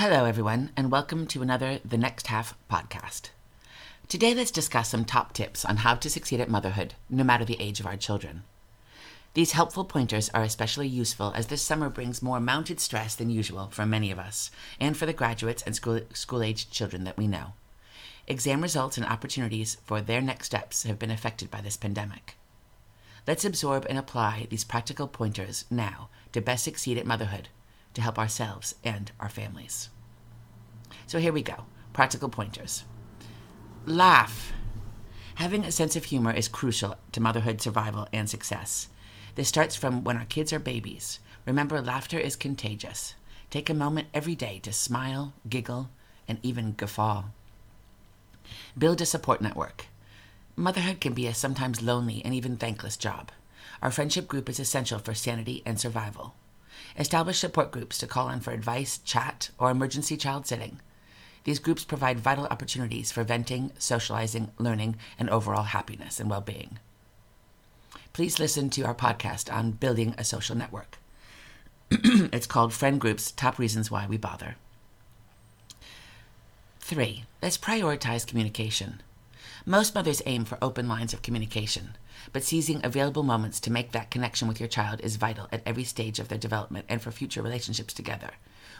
Hello, everyone, and welcome to another The Next Half podcast. Today, let's discuss some top tips on how to succeed at motherhood, no matter the age of our children. These helpful pointers are especially useful as this summer brings more mounted stress than usual for many of us, and for the graduates and school, aged children that we know. Exam results and opportunities for their next steps have been affected by this pandemic. Let's absorb and apply these practical pointers now to best succeed at motherhood to help ourselves and our families. So here we go practical pointers. Laugh. Having a sense of humor is crucial to motherhood survival and success. This starts from when our kids are babies. Remember, laughter is contagious. Take a moment every day to smile, giggle, and even guffaw. Build a support network. Motherhood can be a sometimes lonely and even thankless job. Our friendship group is essential for sanity and survival. Establish support groups to call on for advice, chat, or emergency child sitting. These groups provide vital opportunities for venting, socializing, learning, and overall happiness and well being. Please listen to our podcast on building a social network. it's called Friend Groups Top Reasons Why We Bother. Three, let's prioritize communication. Most mothers aim for open lines of communication, but seizing available moments to make that connection with your child is vital at every stage of their development and for future relationships together.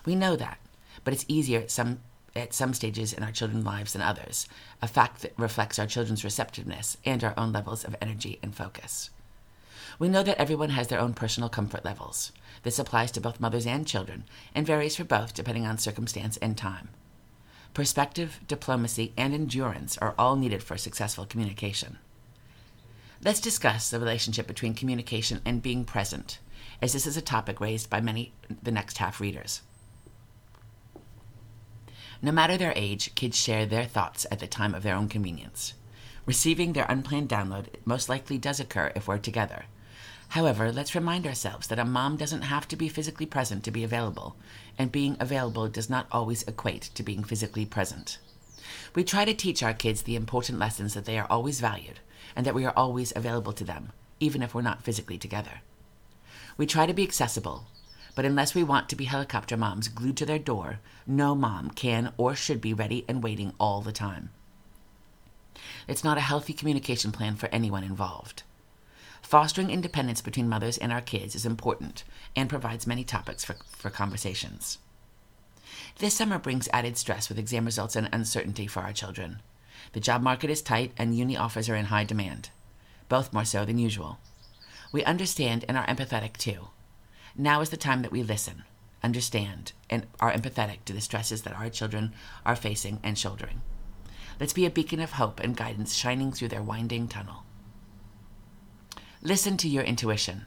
We know that, but it's easier at some at some stages in our children's lives than others, a fact that reflects our children's receptiveness and our own levels of energy and focus. We know that everyone has their own personal comfort levels. This applies to both mothers and children and varies for both depending on circumstance and time. Perspective, diplomacy, and endurance are all needed for successful communication. Let's discuss the relationship between communication and being present, as this is a topic raised by many the next half readers. No matter their age, kids share their thoughts at the time of their own convenience. Receiving their unplanned download most likely does occur if we're together. However, let's remind ourselves that a mom doesn't have to be physically present to be available, and being available does not always equate to being physically present. We try to teach our kids the important lessons that they are always valued, and that we are always available to them, even if we're not physically together. We try to be accessible, but unless we want to be helicopter moms glued to their door, no mom can or should be ready and waiting all the time. It's not a healthy communication plan for anyone involved. Fostering independence between mothers and our kids is important and provides many topics for, for conversations. This summer brings added stress with exam results and uncertainty for our children. The job market is tight and uni offers are in high demand, both more so than usual. We understand and are empathetic too. Now is the time that we listen, understand, and are empathetic to the stresses that our children are facing and shouldering. Let's be a beacon of hope and guidance shining through their winding tunnel. Listen to your intuition.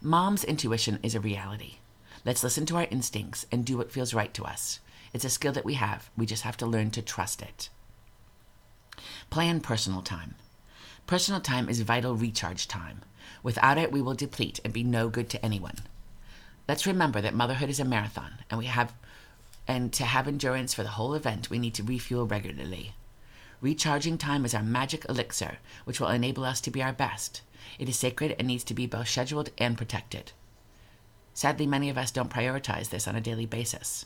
Mom's intuition is a reality. Let's listen to our instincts and do what feels right to us. It's a skill that we have. We just have to learn to trust it. Plan personal time. Personal time is vital recharge time. Without it, we will deplete and be no good to anyone. Let's remember that motherhood is a marathon, and we have and to have endurance for the whole event, we need to refuel regularly. Recharging time is our magic elixir, which will enable us to be our best. It is sacred and needs to be both scheduled and protected. Sadly, many of us don't prioritize this on a daily basis.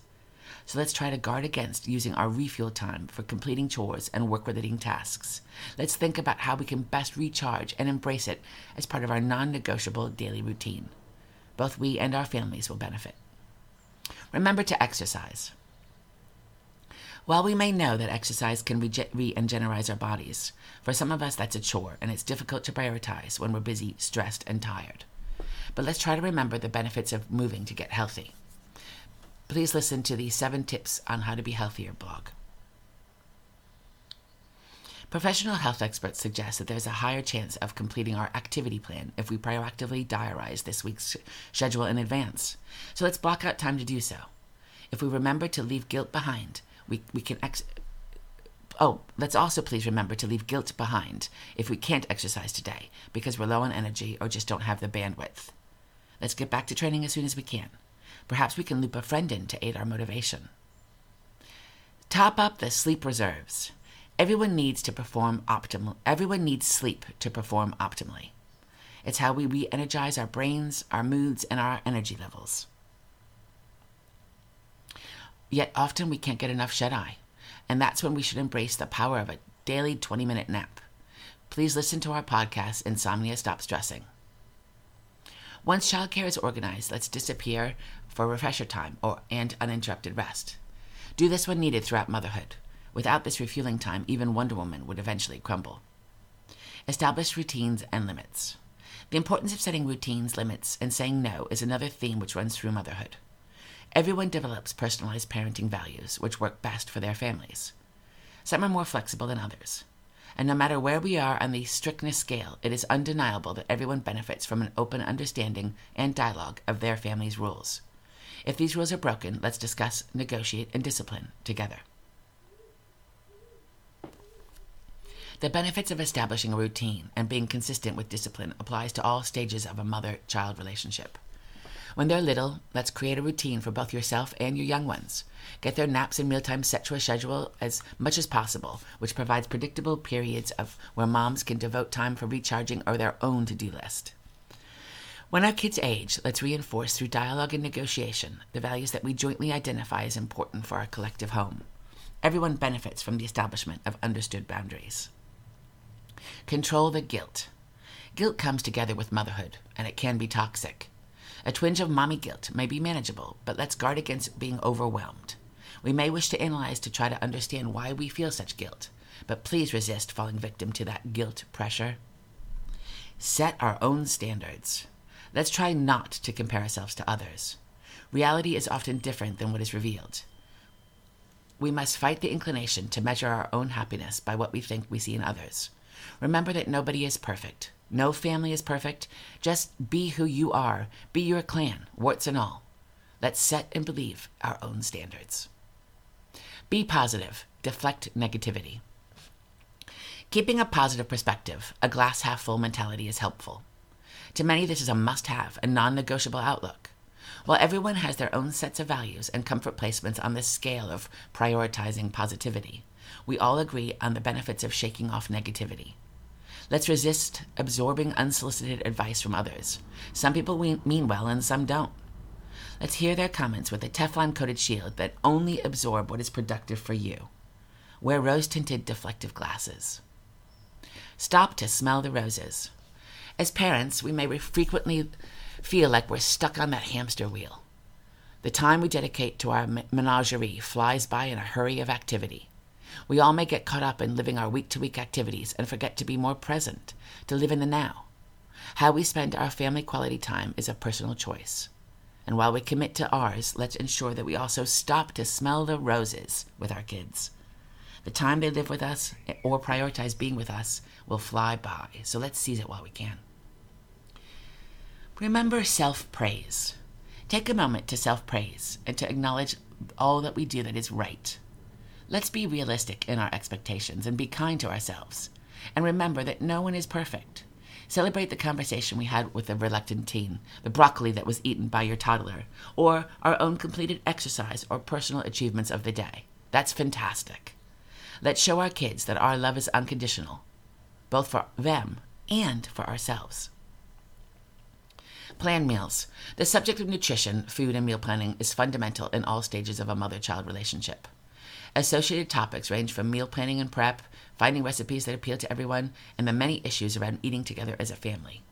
So let's try to guard against using our refuel time for completing chores and work relating tasks. Let's think about how we can best recharge and embrace it as part of our non negotiable daily routine. Both we and our families will benefit. Remember to exercise. While we may know that exercise can re energize our bodies, for some of us that's a chore and it's difficult to prioritize when we're busy, stressed, and tired. But let's try to remember the benefits of moving to get healthy please listen to the seven tips on how to be healthier blog. Professional health experts suggest that there's a higher chance of completing our activity plan if we proactively diarize this week's schedule in advance. So let's block out time to do so. If we remember to leave guilt behind, we, we can ex- Oh, let's also please remember to leave guilt behind if we can't exercise today because we're low on energy or just don't have the bandwidth. Let's get back to training as soon as we can. Perhaps we can loop a friend in to aid our motivation. Top up the sleep reserves. Everyone needs to perform optimal. Everyone needs sleep to perform optimally. It's how we re-energize our brains, our moods, and our energy levels. Yet often we can't get enough shut eye, and that's when we should embrace the power of a daily 20 minute nap. Please listen to our podcast, Insomnia Stop Stressing. Once childcare is organized, let's disappear for refresher time or and uninterrupted rest. Do this when needed throughout motherhood. Without this refueling time, even Wonder Woman would eventually crumble. Establish routines and limits. The importance of setting routines, limits, and saying no is another theme which runs through motherhood. Everyone develops personalized parenting values which work best for their families. Some are more flexible than others. And no matter where we are on the strictness scale, it is undeniable that everyone benefits from an open understanding and dialogue of their family's rules. If these rules are broken, let's discuss, negotiate, and discipline together. The benefits of establishing a routine and being consistent with discipline applies to all stages of a mother-child relationship. When they're little, let's create a routine for both yourself and your young ones. Get their naps and mealtimes set to a schedule as much as possible, which provides predictable periods of where moms can devote time for recharging or their own to-do list. When our kids age, let's reinforce through dialogue and negotiation the values that we jointly identify as important for our collective home. Everyone benefits from the establishment of understood boundaries. Control the guilt. Guilt comes together with motherhood, and it can be toxic. A twinge of mommy guilt may be manageable, but let's guard against being overwhelmed. We may wish to analyze to try to understand why we feel such guilt, but please resist falling victim to that guilt pressure. Set our own standards. Let's try not to compare ourselves to others. Reality is often different than what is revealed. We must fight the inclination to measure our own happiness by what we think we see in others. Remember that nobody is perfect. No family is perfect. Just be who you are. Be your clan, warts and all. Let's set and believe our own standards. Be positive. Deflect negativity. Keeping a positive perspective, a glass half full mentality is helpful. To many, this is a must have, a non negotiable outlook. While everyone has their own sets of values and comfort placements on this scale of prioritizing positivity, we all agree on the benefits of shaking off negativity. Let's resist absorbing unsolicited advice from others. Some people mean well and some don't. Let's hear their comments with a Teflon coated shield that only absorb what is productive for you. Wear rose tinted deflective glasses. Stop to smell the roses. As parents, we may frequently feel like we're stuck on that hamster wheel. The time we dedicate to our menagerie flies by in a hurry of activity. We all may get caught up in living our week to week activities and forget to be more present, to live in the now. How we spend our family quality time is a personal choice. And while we commit to ours, let's ensure that we also stop to smell the roses with our kids. The time they live with us or prioritize being with us will fly by, so let's seize it while we can. Remember self praise. Take a moment to self praise and to acknowledge all that we do that is right. Let's be realistic in our expectations and be kind to ourselves. And remember that no one is perfect. Celebrate the conversation we had with the reluctant teen, the broccoli that was eaten by your toddler, or our own completed exercise or personal achievements of the day. That's fantastic. Let's show our kids that our love is unconditional, both for them and for ourselves. Plan meals. The subject of nutrition, food, and meal planning is fundamental in all stages of a mother child relationship. Associated topics range from meal planning and prep, finding recipes that appeal to everyone, and the many issues around eating together as a family.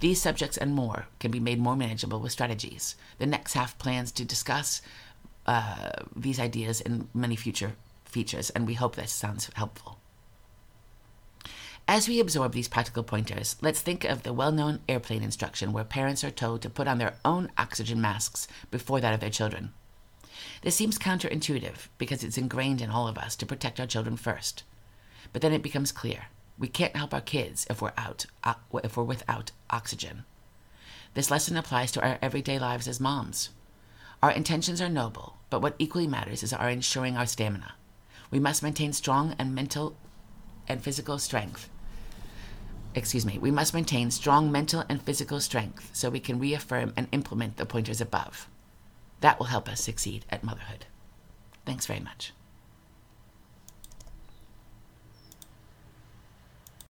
These subjects and more can be made more manageable with strategies. The next half plans to discuss uh, these ideas in many future features, and we hope this sounds helpful. As we absorb these practical pointers, let's think of the well known airplane instruction where parents are told to put on their own oxygen masks before that of their children. This seems counterintuitive because it's ingrained in all of us to protect our children first. But then it becomes clear we can't help our kids if we're out uh, if we're without oxygen. This lesson applies to our everyday lives as moms. Our intentions are noble, but what equally matters is our ensuring our stamina. We must maintain strong and mental and physical strength. Excuse me, we must maintain strong mental and physical strength so we can reaffirm and implement the pointers above. That will help us succeed at motherhood. Thanks very much.